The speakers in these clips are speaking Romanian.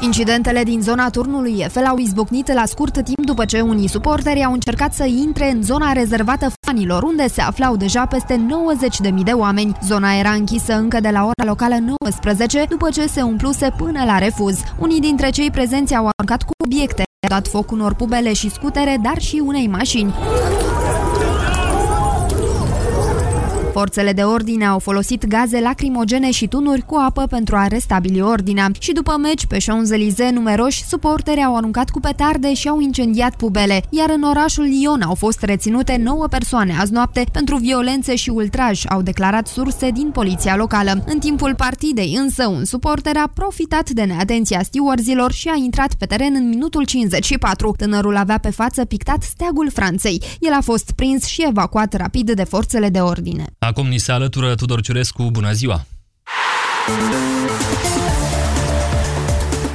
Incidentele din zona turnului Eiffel au izbucnit la scurt timp după ce unii suporteri au încercat să intre în zona rezervată fanilor, unde se aflau deja peste 90.000 de oameni. Zona era închisă încă de la ora locală 19, după ce se umpluse până la refuz. Unii dintre cei prezenți au aruncat cu obiecte, au dat foc unor pubele și scutere, dar și unei mașini. Forțele de ordine au folosit gaze lacrimogene și tunuri cu apă pentru a restabili ordinea. Și după meci, pe Champs-Élysées, numeroși suporteri au aruncat cu petarde și au incendiat pubele, iar în orașul Lyon au fost reținute 9 persoane azi noapte pentru violențe și ultraj, au declarat surse din poliția locală. În timpul partidei, însă, un suporter a profitat de neatenția stewardzilor și a intrat pe teren în minutul 54. Tânărul avea pe față pictat steagul Franței. El a fost prins și evacuat rapid de forțele de ordine. Acum ni se alătură Tudor Ciurescu. Bună ziua!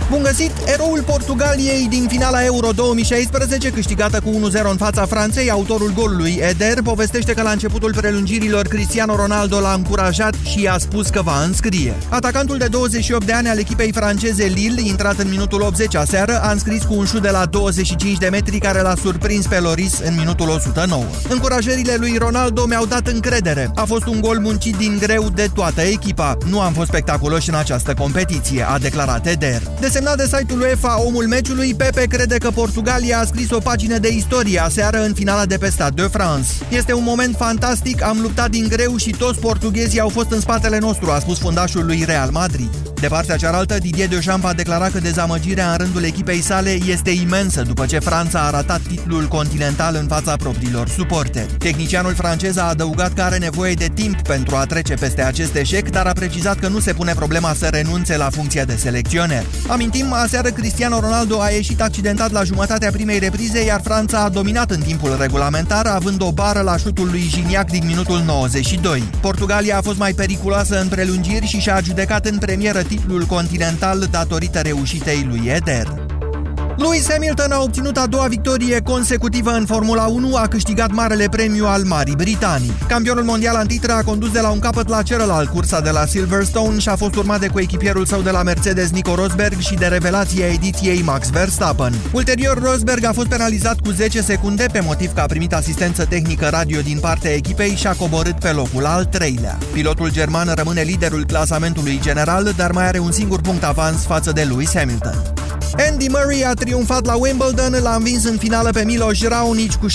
Bun găsit! Eroul Portugaliei din finala Euro 2016, câștigată cu 1-0 în fața Franței, autorul golului Eder, povestește că la începutul prelungirilor Cristiano Ronaldo l-a încurajat și i-a spus că va înscrie. Atacantul de 28 de ani al echipei franceze Lille, intrat în minutul 80 a seară, a înscris cu un șut de la 25 de metri care l-a surprins pe Loris în minutul 109. Încurajările lui Ronaldo mi-au dat încredere. A fost un gol muncit din greu de toată echipa. Nu am fost spectaculoși în această competiție, a declarat Eder. Desemnat de site-ul UEFA Omul Meciului, Pepe crede că Portugalia a scris o pagină de istorie aseară în finala de pe Stade de France. Este un moment fantastic, am luptat din greu și toți portughezii au fost în spatele nostru, a spus fundașul lui Real Madrid. De partea cealaltă, Didier Deschamps a declarat că dezamăgirea în rândul echipei sale este imensă după ce Franța a ratat titlul continental în fața propriilor suporteri. Tehnicianul francez a adăugat că are nevoie de timp pentru a trece peste acest eșec, dar a precizat că nu se pune problema să renunțe la funcția de selecționer. Amintim, aseară Cristiano Ronaldo a ieșit accidentat la jumătatea primei reprize, iar Franța a dominat în timpul regulamentar, având o bară la șutul lui Gignac din minutul 92. Portugalia a fost mai periculoasă în prelungiri și și-a judecat în premieră titlul continental datorită reușitei lui Eder. Lewis Hamilton a obținut a doua victorie consecutivă în Formula 1, a câștigat marele premiu al Marii Britanii. Campionul mondial în titră a condus de la un capăt la celălalt cursa de la Silverstone și a fost urmat de coechipierul său de la Mercedes Nico Rosberg și de revelația ediției Max Verstappen. Ulterior, Rosberg a fost penalizat cu 10 secunde pe motiv că a primit asistență tehnică radio din partea echipei și a coborât pe locul al treilea. Pilotul german rămâne liderul clasamentului general, dar mai are un singur punct avans față de Lewis Hamilton. Andy Murray a triumfat la Wimbledon, l-a învins în finală pe Milos Raonic cu 6-4, 7-6,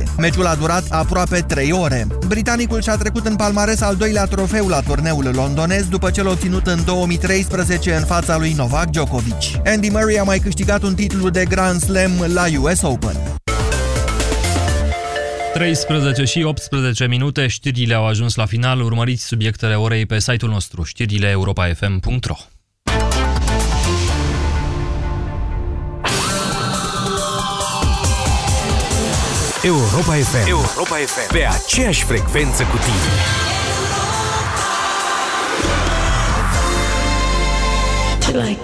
7-6. Meciul a durat aproape 3 ore. Britanicul și-a trecut în palmares al doilea trofeu la turneul londonez după ce l-a obținut în 2013 în fața lui Novak Djokovic. Andy Murray a mai câștigat un titlu de Grand Slam la US Open. 13 și 18 minute, știrile au ajuns la final. Urmăriți subiectele orei pe site-ul nostru, știrile europa.fm.ro. Europa FM. Europa FM. Pe aceeași frecvență cu tine. Till I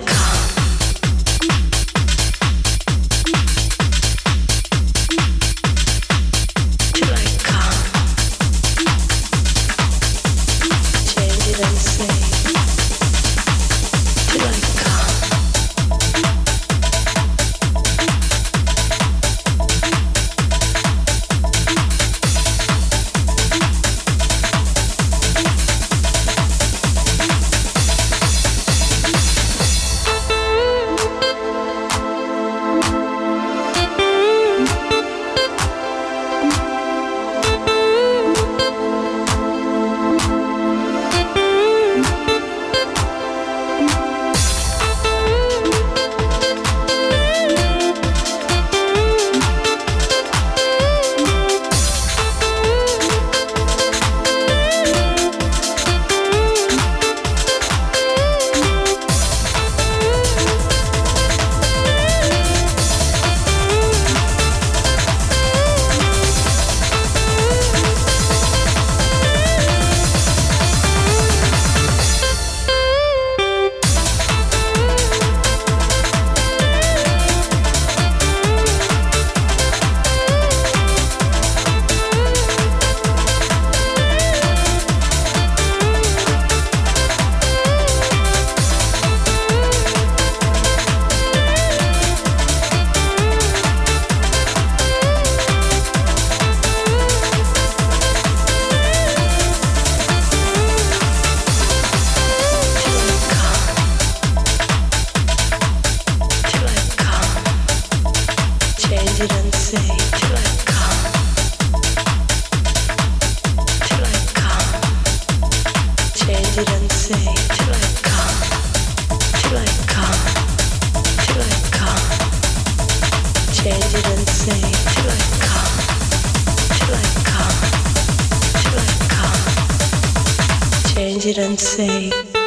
didn't say.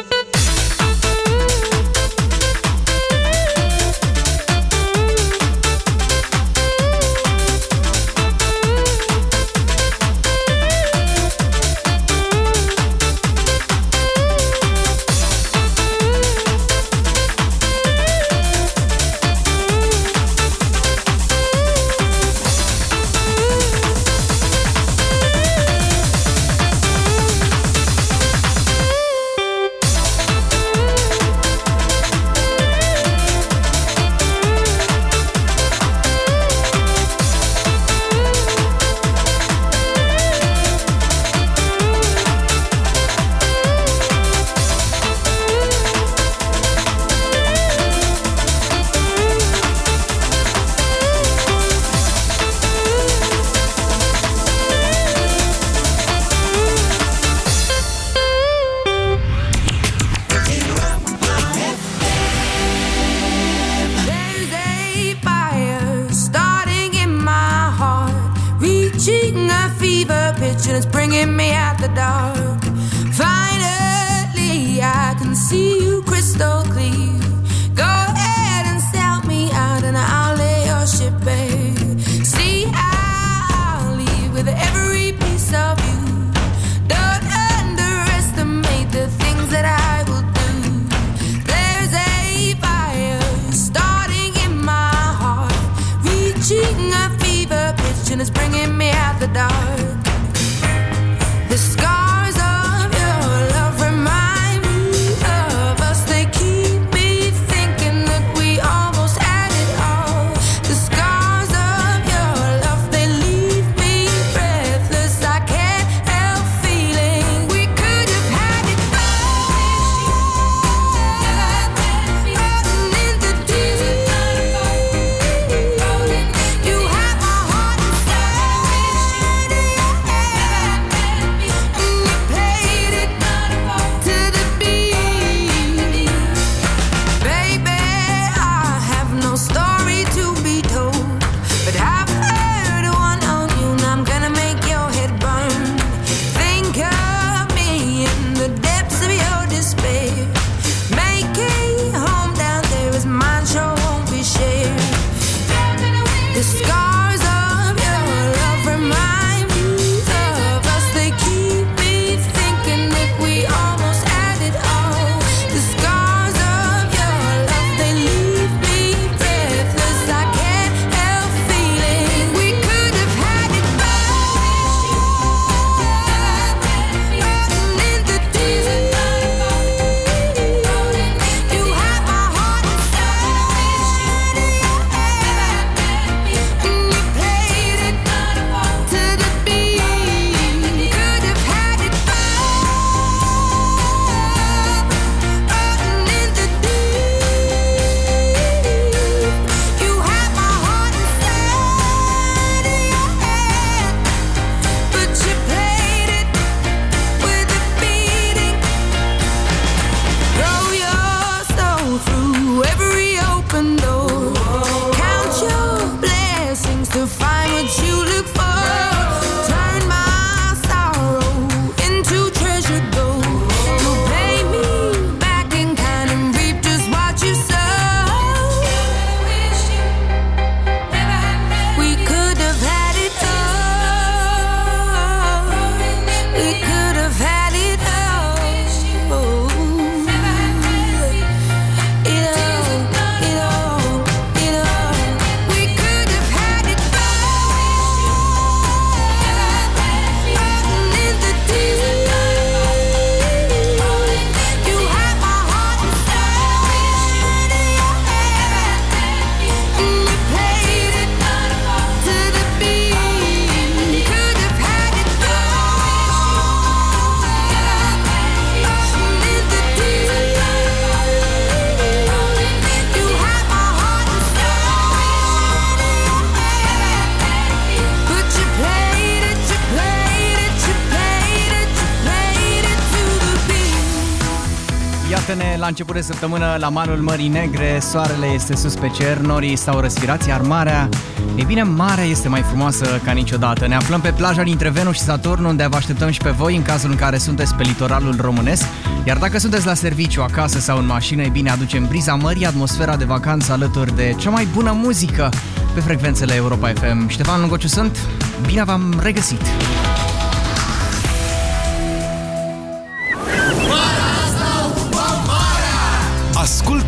La început de săptămână la malul Mării Negre, soarele este sus pe cer, norii stau răsfirați, iar marea, e bine, marea este mai frumoasă ca niciodată. Ne aflăm pe plaja dintre Venus și Saturn, unde vă așteptăm și pe voi în cazul în care sunteți pe litoralul românesc. Iar dacă sunteți la serviciu, acasă sau în mașină, e bine, aducem briza mării, atmosfera de vacanță alături de cea mai bună muzică pe frecvențele Europa FM. Ștefan Lungociu sunt, bine v-am regăsit!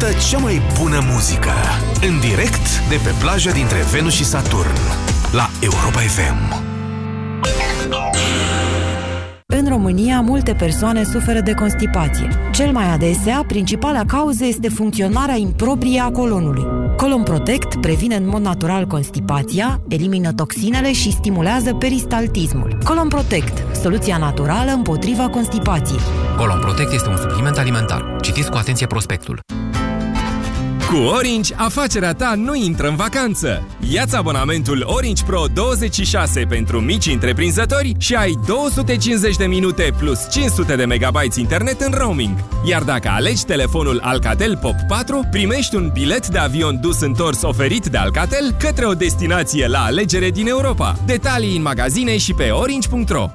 Ascultă cea mai bună muzică în direct de pe plaja dintre Venus și Saturn la Europa FM. În România, multe persoane suferă de constipație. Cel mai adesea, principala cauză este funcționarea improprie a colonului. Colon Protect previne în mod natural constipația, elimină toxinele și stimulează peristaltismul. Colon Protect, soluția naturală împotriva constipației. Colon Protect este un supliment alimentar. Citiți cu atenție prospectul. Cu Orange, afacerea ta nu intră în vacanță. Iați abonamentul Orange Pro 26 pentru mici întreprinzători și ai 250 de minute plus 500 de megabytes internet în roaming. Iar dacă alegi telefonul Alcatel Pop 4, primești un bilet de avion dus întors oferit de Alcatel către o destinație la alegere din Europa. Detalii în magazine și pe orange.ro.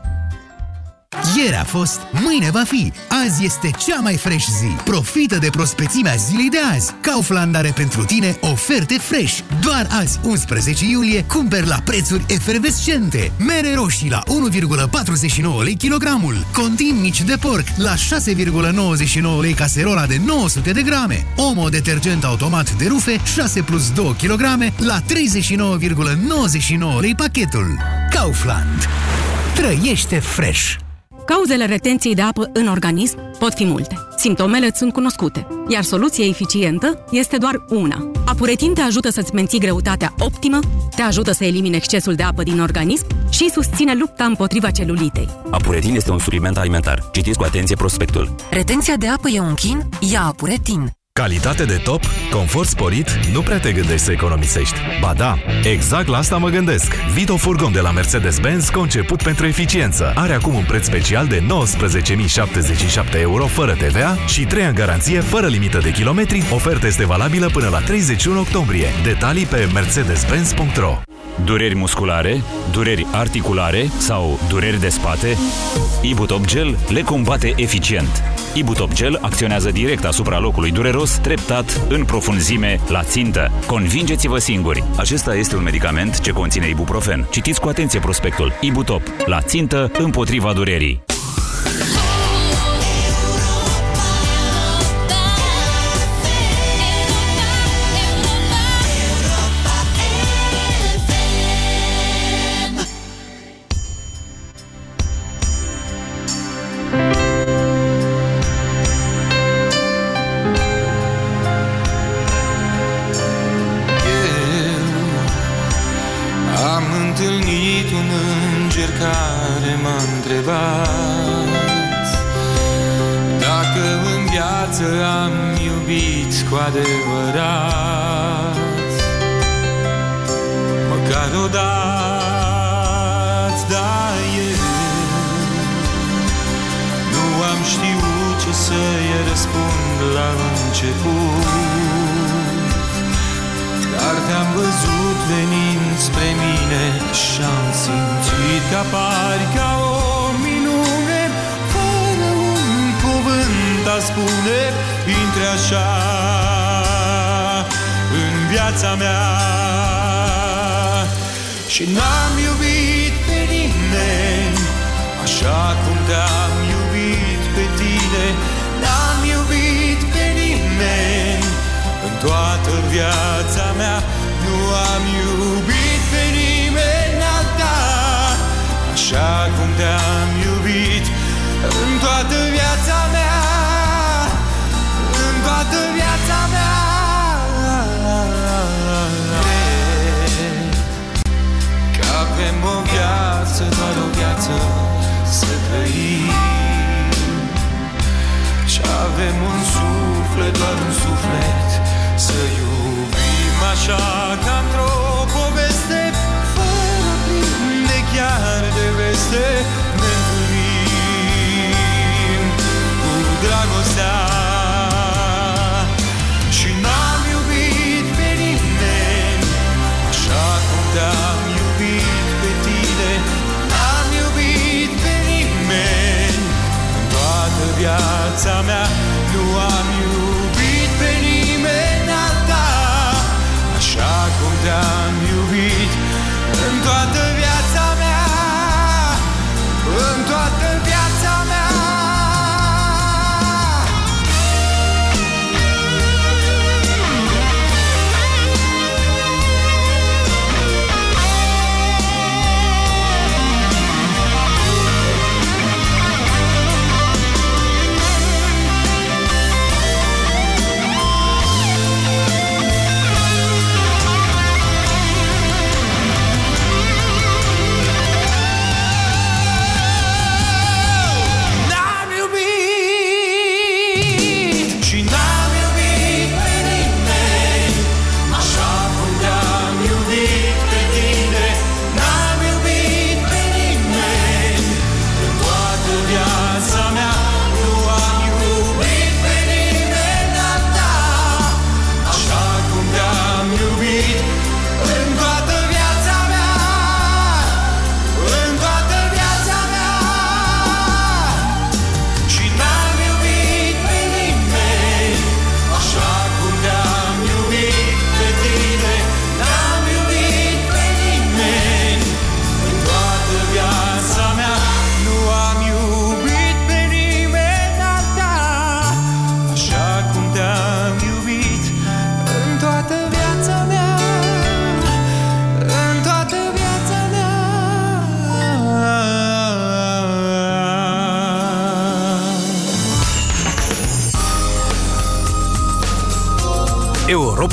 Ieri a fost, mâine va fi. Azi este cea mai fresh zi. Profită de prospețimea zilei de azi. Kaufland are pentru tine oferte fresh. Doar azi, 11 iulie, cumperi la prețuri efervescente. Mere roșii la 1,49 lei kilogramul. Contini mici de porc la 6,99 lei caserola de 900 de grame. Omo detergent automat de rufe 6 plus 2 kg la 39,99 lei pachetul. Kaufland. Trăiește fresh! Cauzele retenției de apă în organism pot fi multe. Simptomele îți sunt cunoscute, iar soluția eficientă este doar una. Apuretin te ajută să-ți menții greutatea optimă, te ajută să elimine excesul de apă din organism și susține lupta împotriva celulitei. Apuretin este un supliment alimentar. Citiți cu atenție prospectul. Retenția de apă e un chin? Ia Apuretin. Calitate de top, confort sporit, nu prea te gândești să economisești. Ba da, exact la asta mă gândesc. Vito Furgon de la Mercedes-Benz, conceput pentru eficiență. Are acum un preț special de 19.077 euro fără TVA și 3 ani garanție fără limită de kilometri. Oferta este valabilă până la 31 octombrie. Detalii pe mercedes-benz.ro Dureri musculare, dureri articulare sau dureri de spate? Ibutop Gel le combate eficient. Ibutop Gel acționează direct asupra locului dureros, treptat, în profunzime, la țintă. Convingeți-vă singuri! Acesta este un medicament ce conține ibuprofen. Citiți cu atenție prospectul. Ibutop. La țintă, împotriva durerii. Măcar odată, da eu Nu am știut ce să-i răspund la început. Dar te-am văzut venind spre mine Și-am simțit că apari ca o minune. Fără un cuvânt a spune Intre așa în viața mea Și n-am iubit pe nimeni Așa cum te-am iubit pe tine. N-am iubit pe nimeni în toată viața mea. Nu am iubit pe nimeni alta Așa cum te-am iubit în toată viața mea. În toată viața mea avem o viață, doar o viață să trăim. Și avem un suflet, doar un suflet să iubim așa ca într-o poveste Fără prinde chiar de veste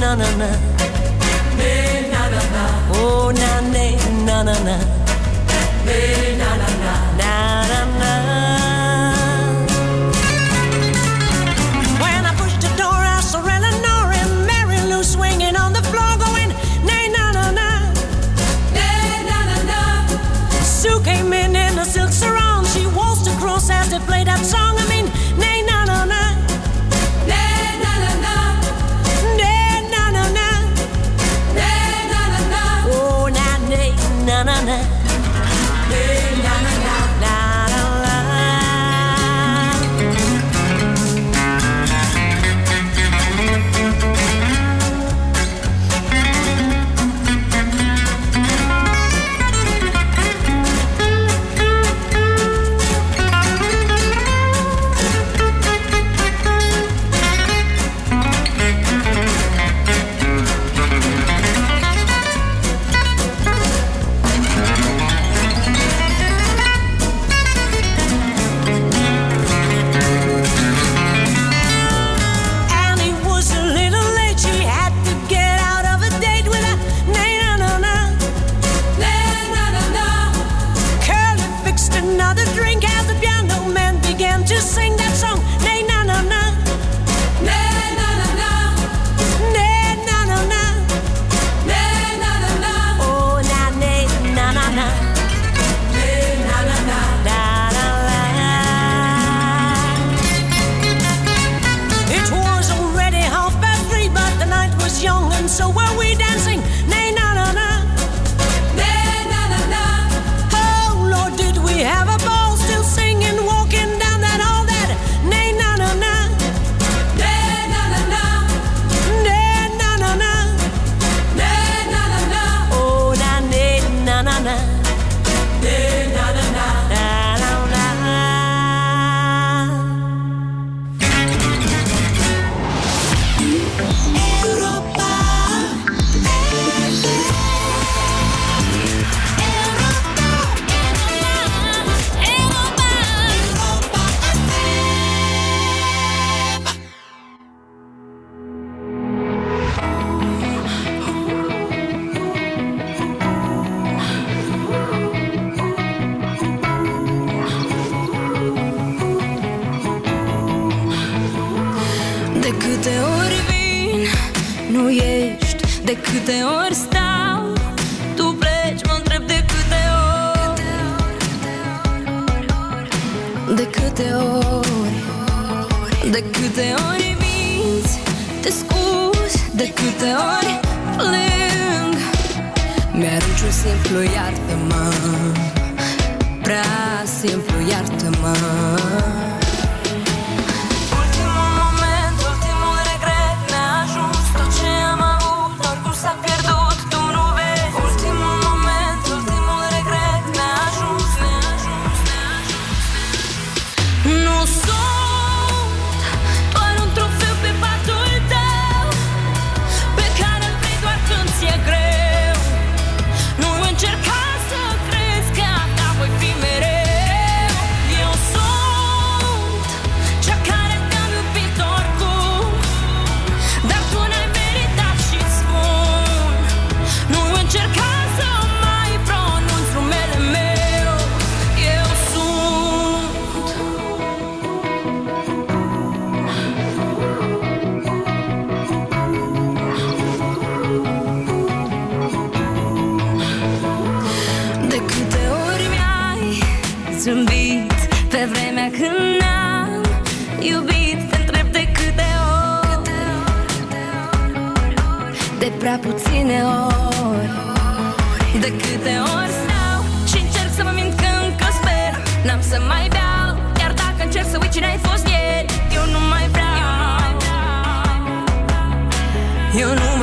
na na na. Ne na na na. Oh na ne na na na. Ne na na na. Na na na. și simplu iartă-mă. Prea simplu iartă-mă. de prea puține ori. De câte ori stau și încerc să mă mint că încă sper N-am să mai beau, chiar dacă încerc să uit cine ai fost ieri. Eu nu mai vreau Eu nu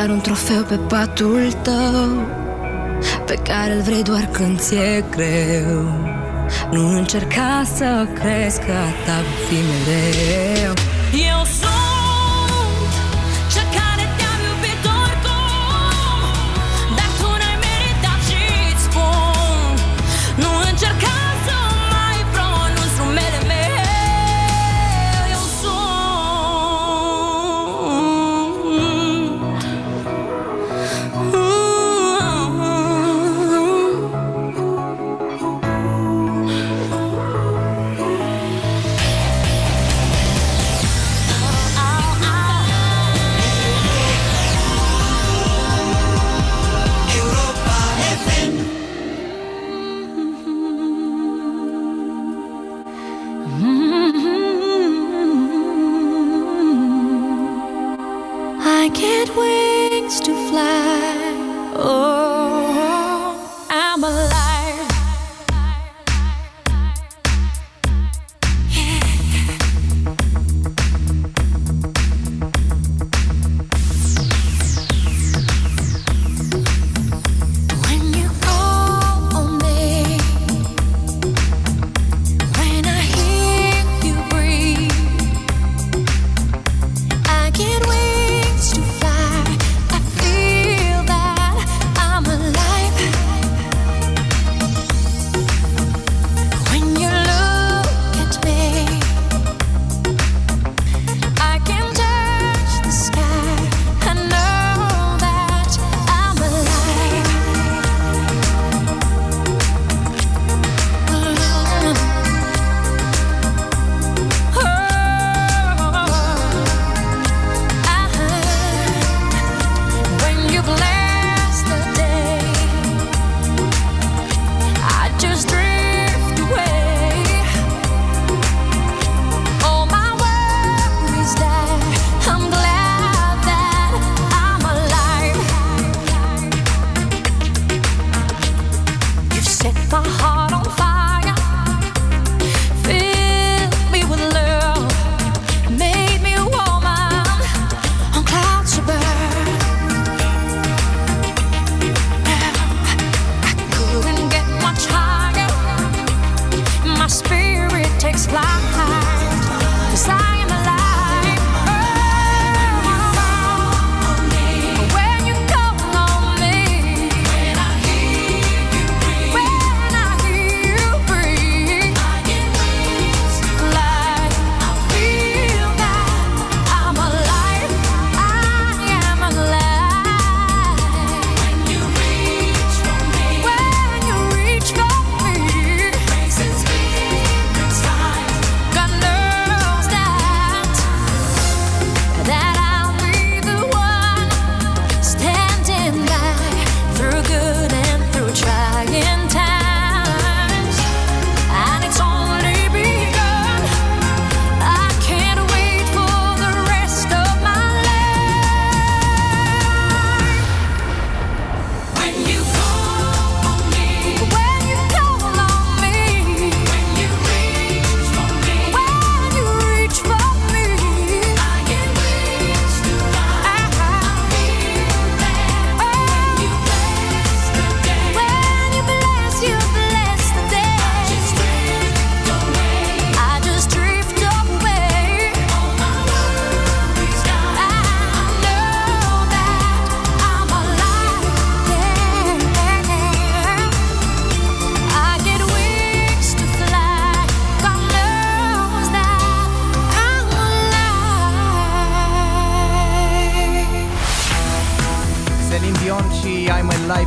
Doar un trofeu pe patul tău Pe care îl vrei doar când ți-e greu. Nu încerca să crezi că ta fi mereu. Eu sunt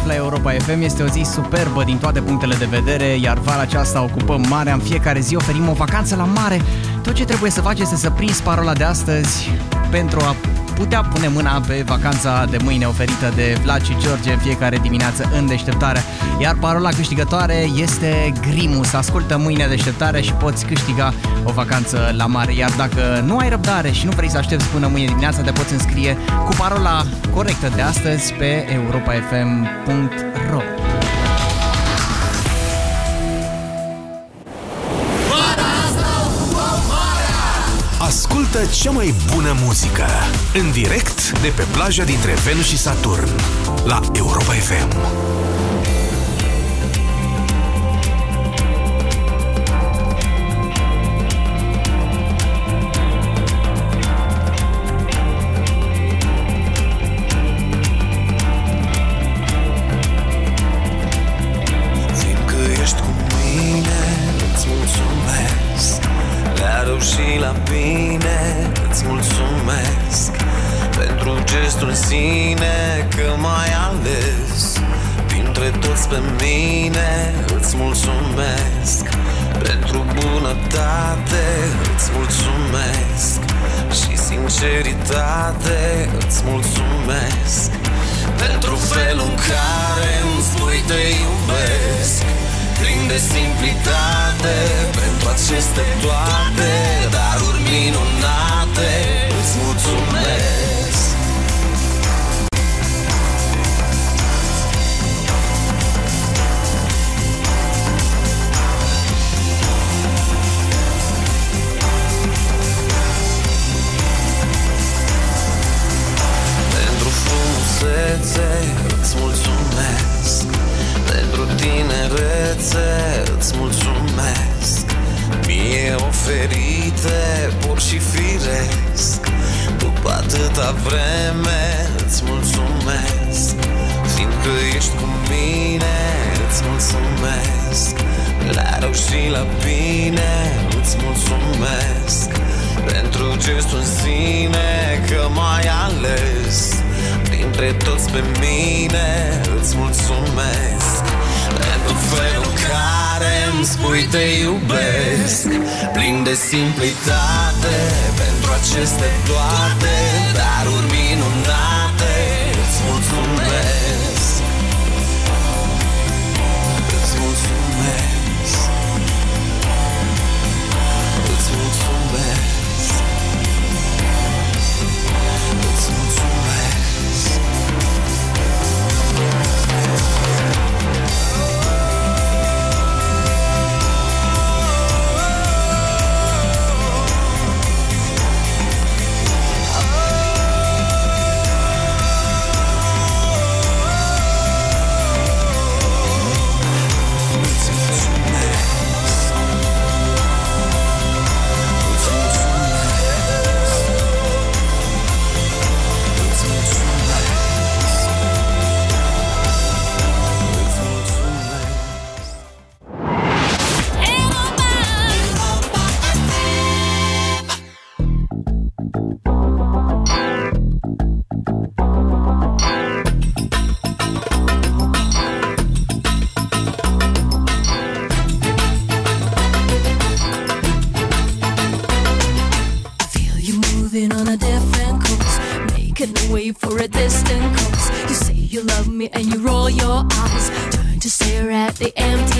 I'm Alive la Europa FM. Este o zi superbă din toate punctele de vedere, iar vara aceasta ocupăm marea. În fiecare zi oferim o vacanță la mare. Tot ce trebuie să faci este să prinzi parola de astăzi pentru a putea pune mâna pe vacanța de mâine oferită de Vlad și George în fiecare dimineață în deșteptare. Iar parola câștigătoare este Grimus. Ascultă mâine deșteptare și poți câștiga o vacanță la mare. Iar dacă nu ai răbdare și nu vrei să aștepți până mâine dimineața, te poți înscrie cu parola corectă de astăzi pe europafm.ro Ascultă cea mai bună muzică în direct de pe plaja dintre Venus și Saturn la Europa FM. Bine, îți mulțumesc Pentru gestul în sine, că m-ai ales. Dintre toți pe mine, îți mulțumesc Pentru bunătate, îți mulțumesc Și sinceritate, îți mulțumesc Pentru felul în care îmi spui te iubesc Plin de simplitate Pentru aceste toate Daruri minunate. Îți mulțumesc. Pentru frumusețe îți mulțumesc Pentru tinerețe îți mulțumesc. Mie oferite pur și firesc. După atâta vreme îți mulțumesc. Fiindcă ești cu mine îți mulțumesc. La rău și la bine îți mulțumesc. Pentru gestul în sine că m-ai ales. Dintre toți pe mine îți mulțumesc. Pentru felul în care îmi spui te iubesc Plin de simplitate Pentru aceste toate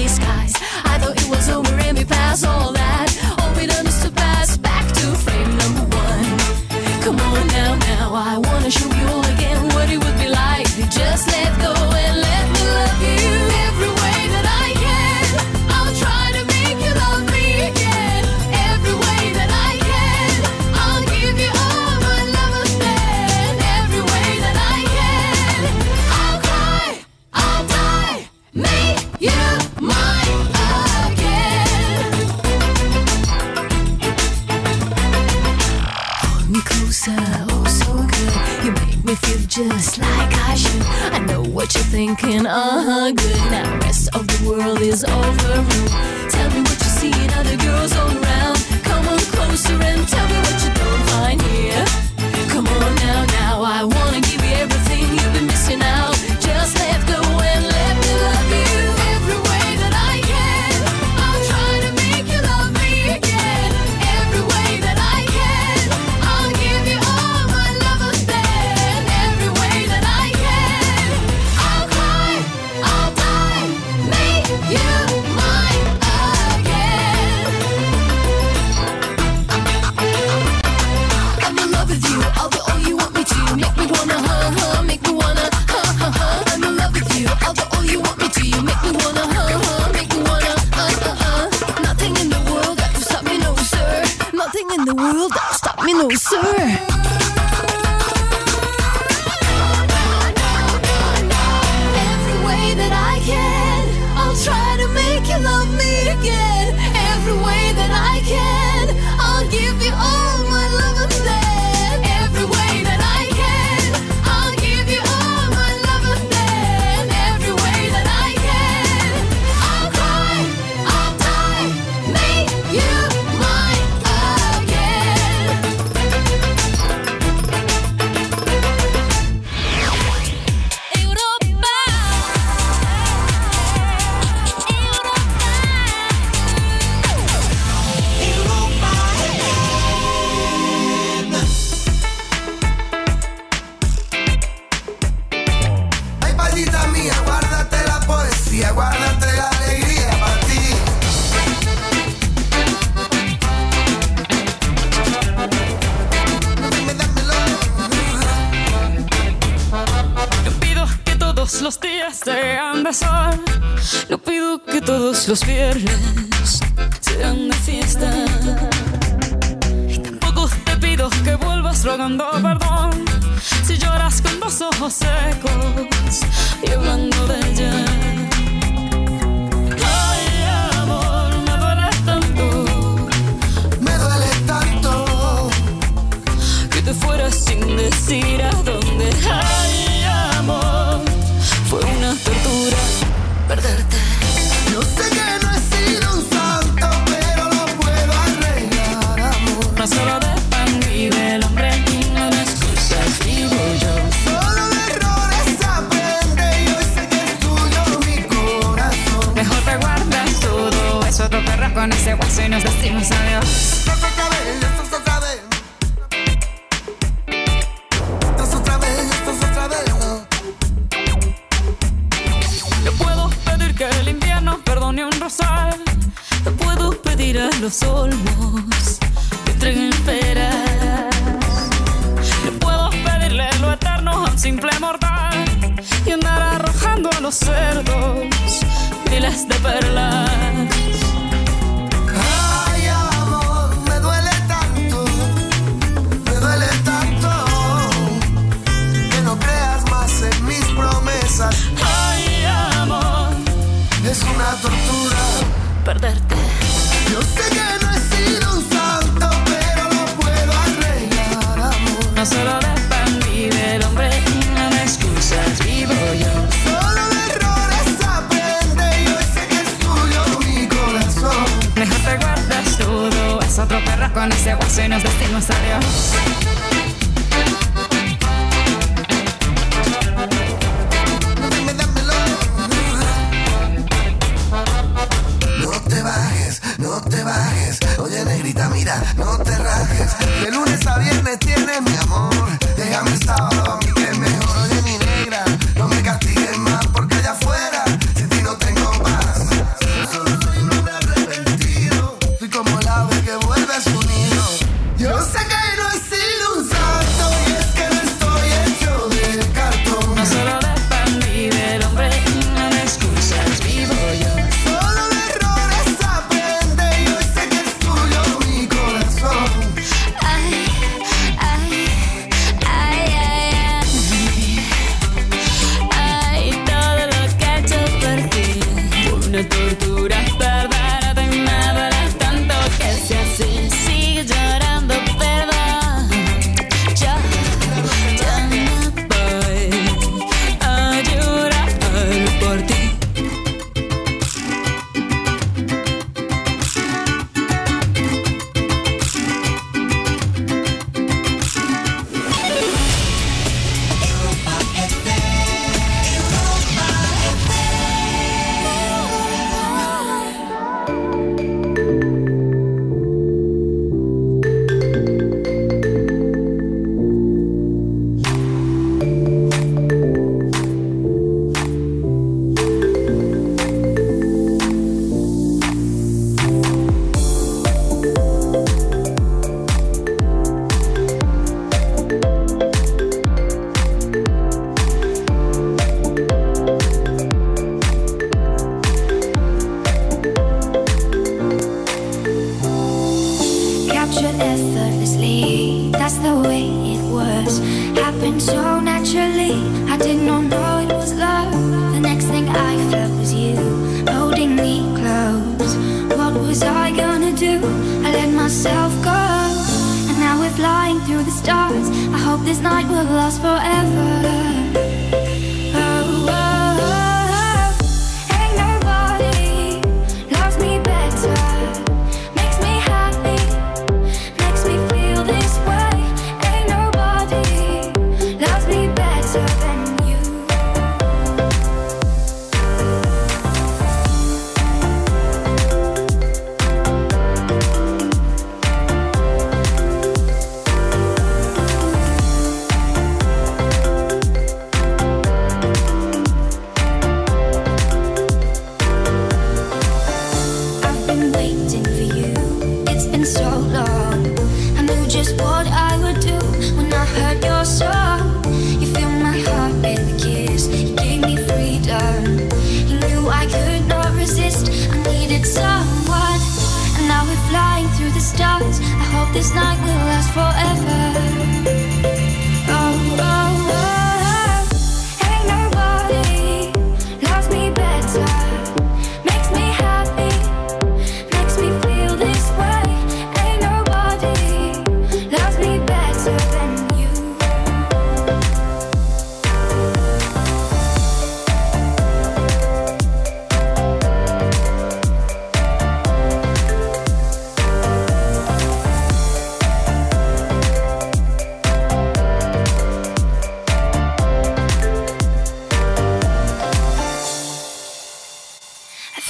I thought it was over and we passed all rogando perdón. Si lloras con los ojos secos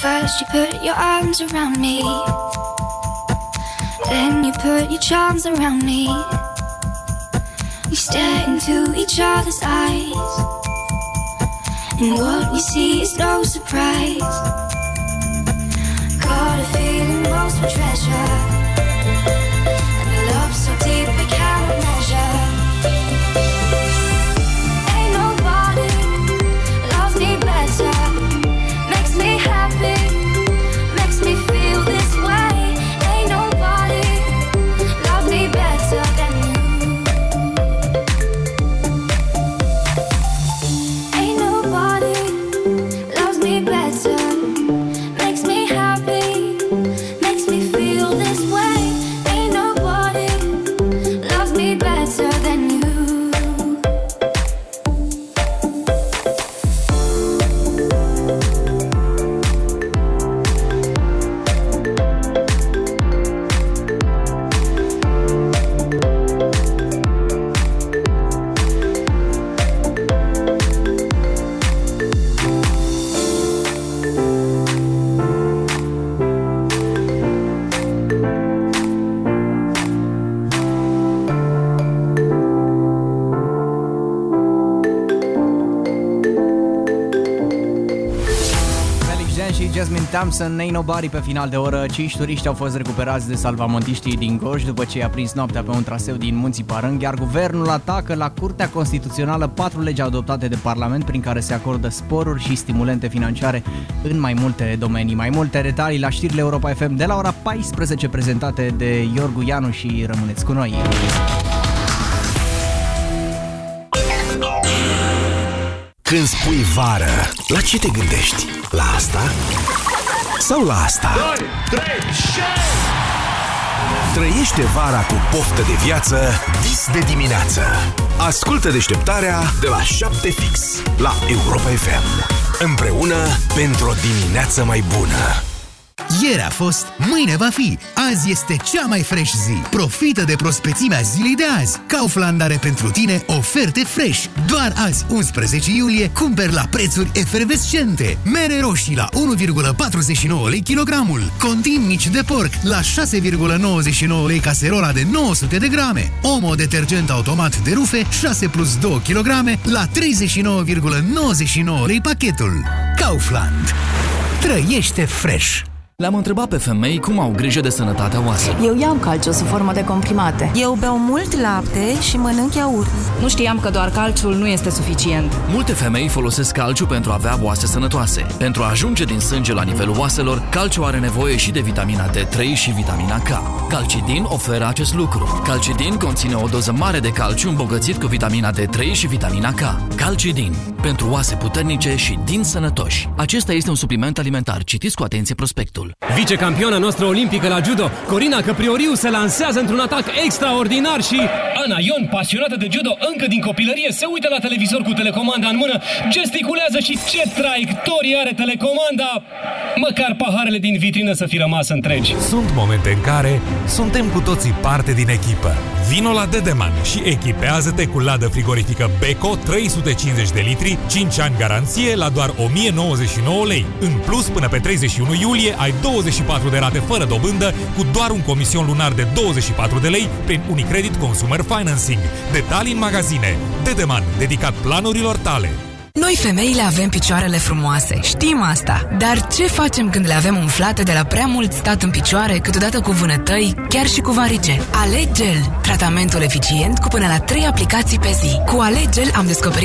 first you put your arms around me. Then you put your charms around me. We stare into each other's eyes. And what we see is no surprise. Got a feeling most treasure Jasmine Thompson, Ain't Nobody pe final de oră. Cinci turiști au fost recuperați de salvamontiștii din Goș după ce i-a prins noaptea pe un traseu din Munții Parâng, iar guvernul atacă la Curtea Constituțională patru legi adoptate de Parlament prin care se acordă sporuri și stimulente financiare în mai multe domenii. Mai multe detalii la știrile Europa FM de la ora 14 prezentate de Iorgu Ianu și rămâneți cu noi. Când spui vară, la ce te gândești? La asta? Sau la asta? 2, 3, Trăiește vara cu poftă de viață vis de dimineață. Ascultă deșteptarea de la 7 fix la Europa FM. Împreună pentru o dimineață mai bună. Ieri a fost, mâine va fi. Azi este cea mai fresh zi. Profită de prospețimea zilei de azi. Kaufland are pentru tine oferte fresh. Doar azi, 11 iulie, cumperi la prețuri efervescente. Mere roșii la 1,49 lei kilogramul. Contin mici de porc la 6,99 lei caserola de 900 de grame. Omo detergent automat de rufe 6 plus 2 kg la 39,99 lei pachetul. Kaufland. Trăiește fresh! Le-am întrebat pe femei cum au grijă de sănătatea oaselor. Eu iau calciu sub formă de comprimate. Eu beau mult lapte și mănânc iaurt. Nu știam că doar calciul nu este suficient. Multe femei folosesc calciu pentru a avea oase sănătoase. Pentru a ajunge din sânge la nivelul oaselor, calciu are nevoie și de vitamina D3 și vitamina K. Calcidin oferă acest lucru. Calcidin conține o doză mare de calciu îmbogățit cu vitamina D3 și vitamina K. Calcidin. Pentru oase puternice și din sănătoși. Acesta este un supliment alimentar. Citiți cu atenție prospectul. Vicecampioana noastră olimpică la judo, Corina Căprioriu, se lansează într-un atac extraordinar și... Ana Ion, pasionată de judo încă din copilărie, se uită la televizor cu telecomanda în mână, gesticulează și ce traiectorie are telecomanda! Măcar paharele din vitrină să fi rămas întregi. Sunt momente în care suntem cu toții parte din echipă. Vino la Dedeman și echipează-te cu ladă frigorifică Beko 350 de litri, 5 ani garanție la doar 1099 lei. În plus, până pe 31 iulie ai 24 de rate fără dobândă cu doar un comision lunar de 24 de lei prin Unicredit Consumer Financing. Detalii în magazine. Dedeman, dedicat planurilor tale. Noi femeile avem picioarele frumoase, știm asta. Dar ce facem când le avem umflate de la prea mult stat în picioare, câteodată cu vânătăi, chiar și cu varice? Alegel, tratamentul eficient cu până la 3 aplicații pe zi. Cu Alegel am descoperit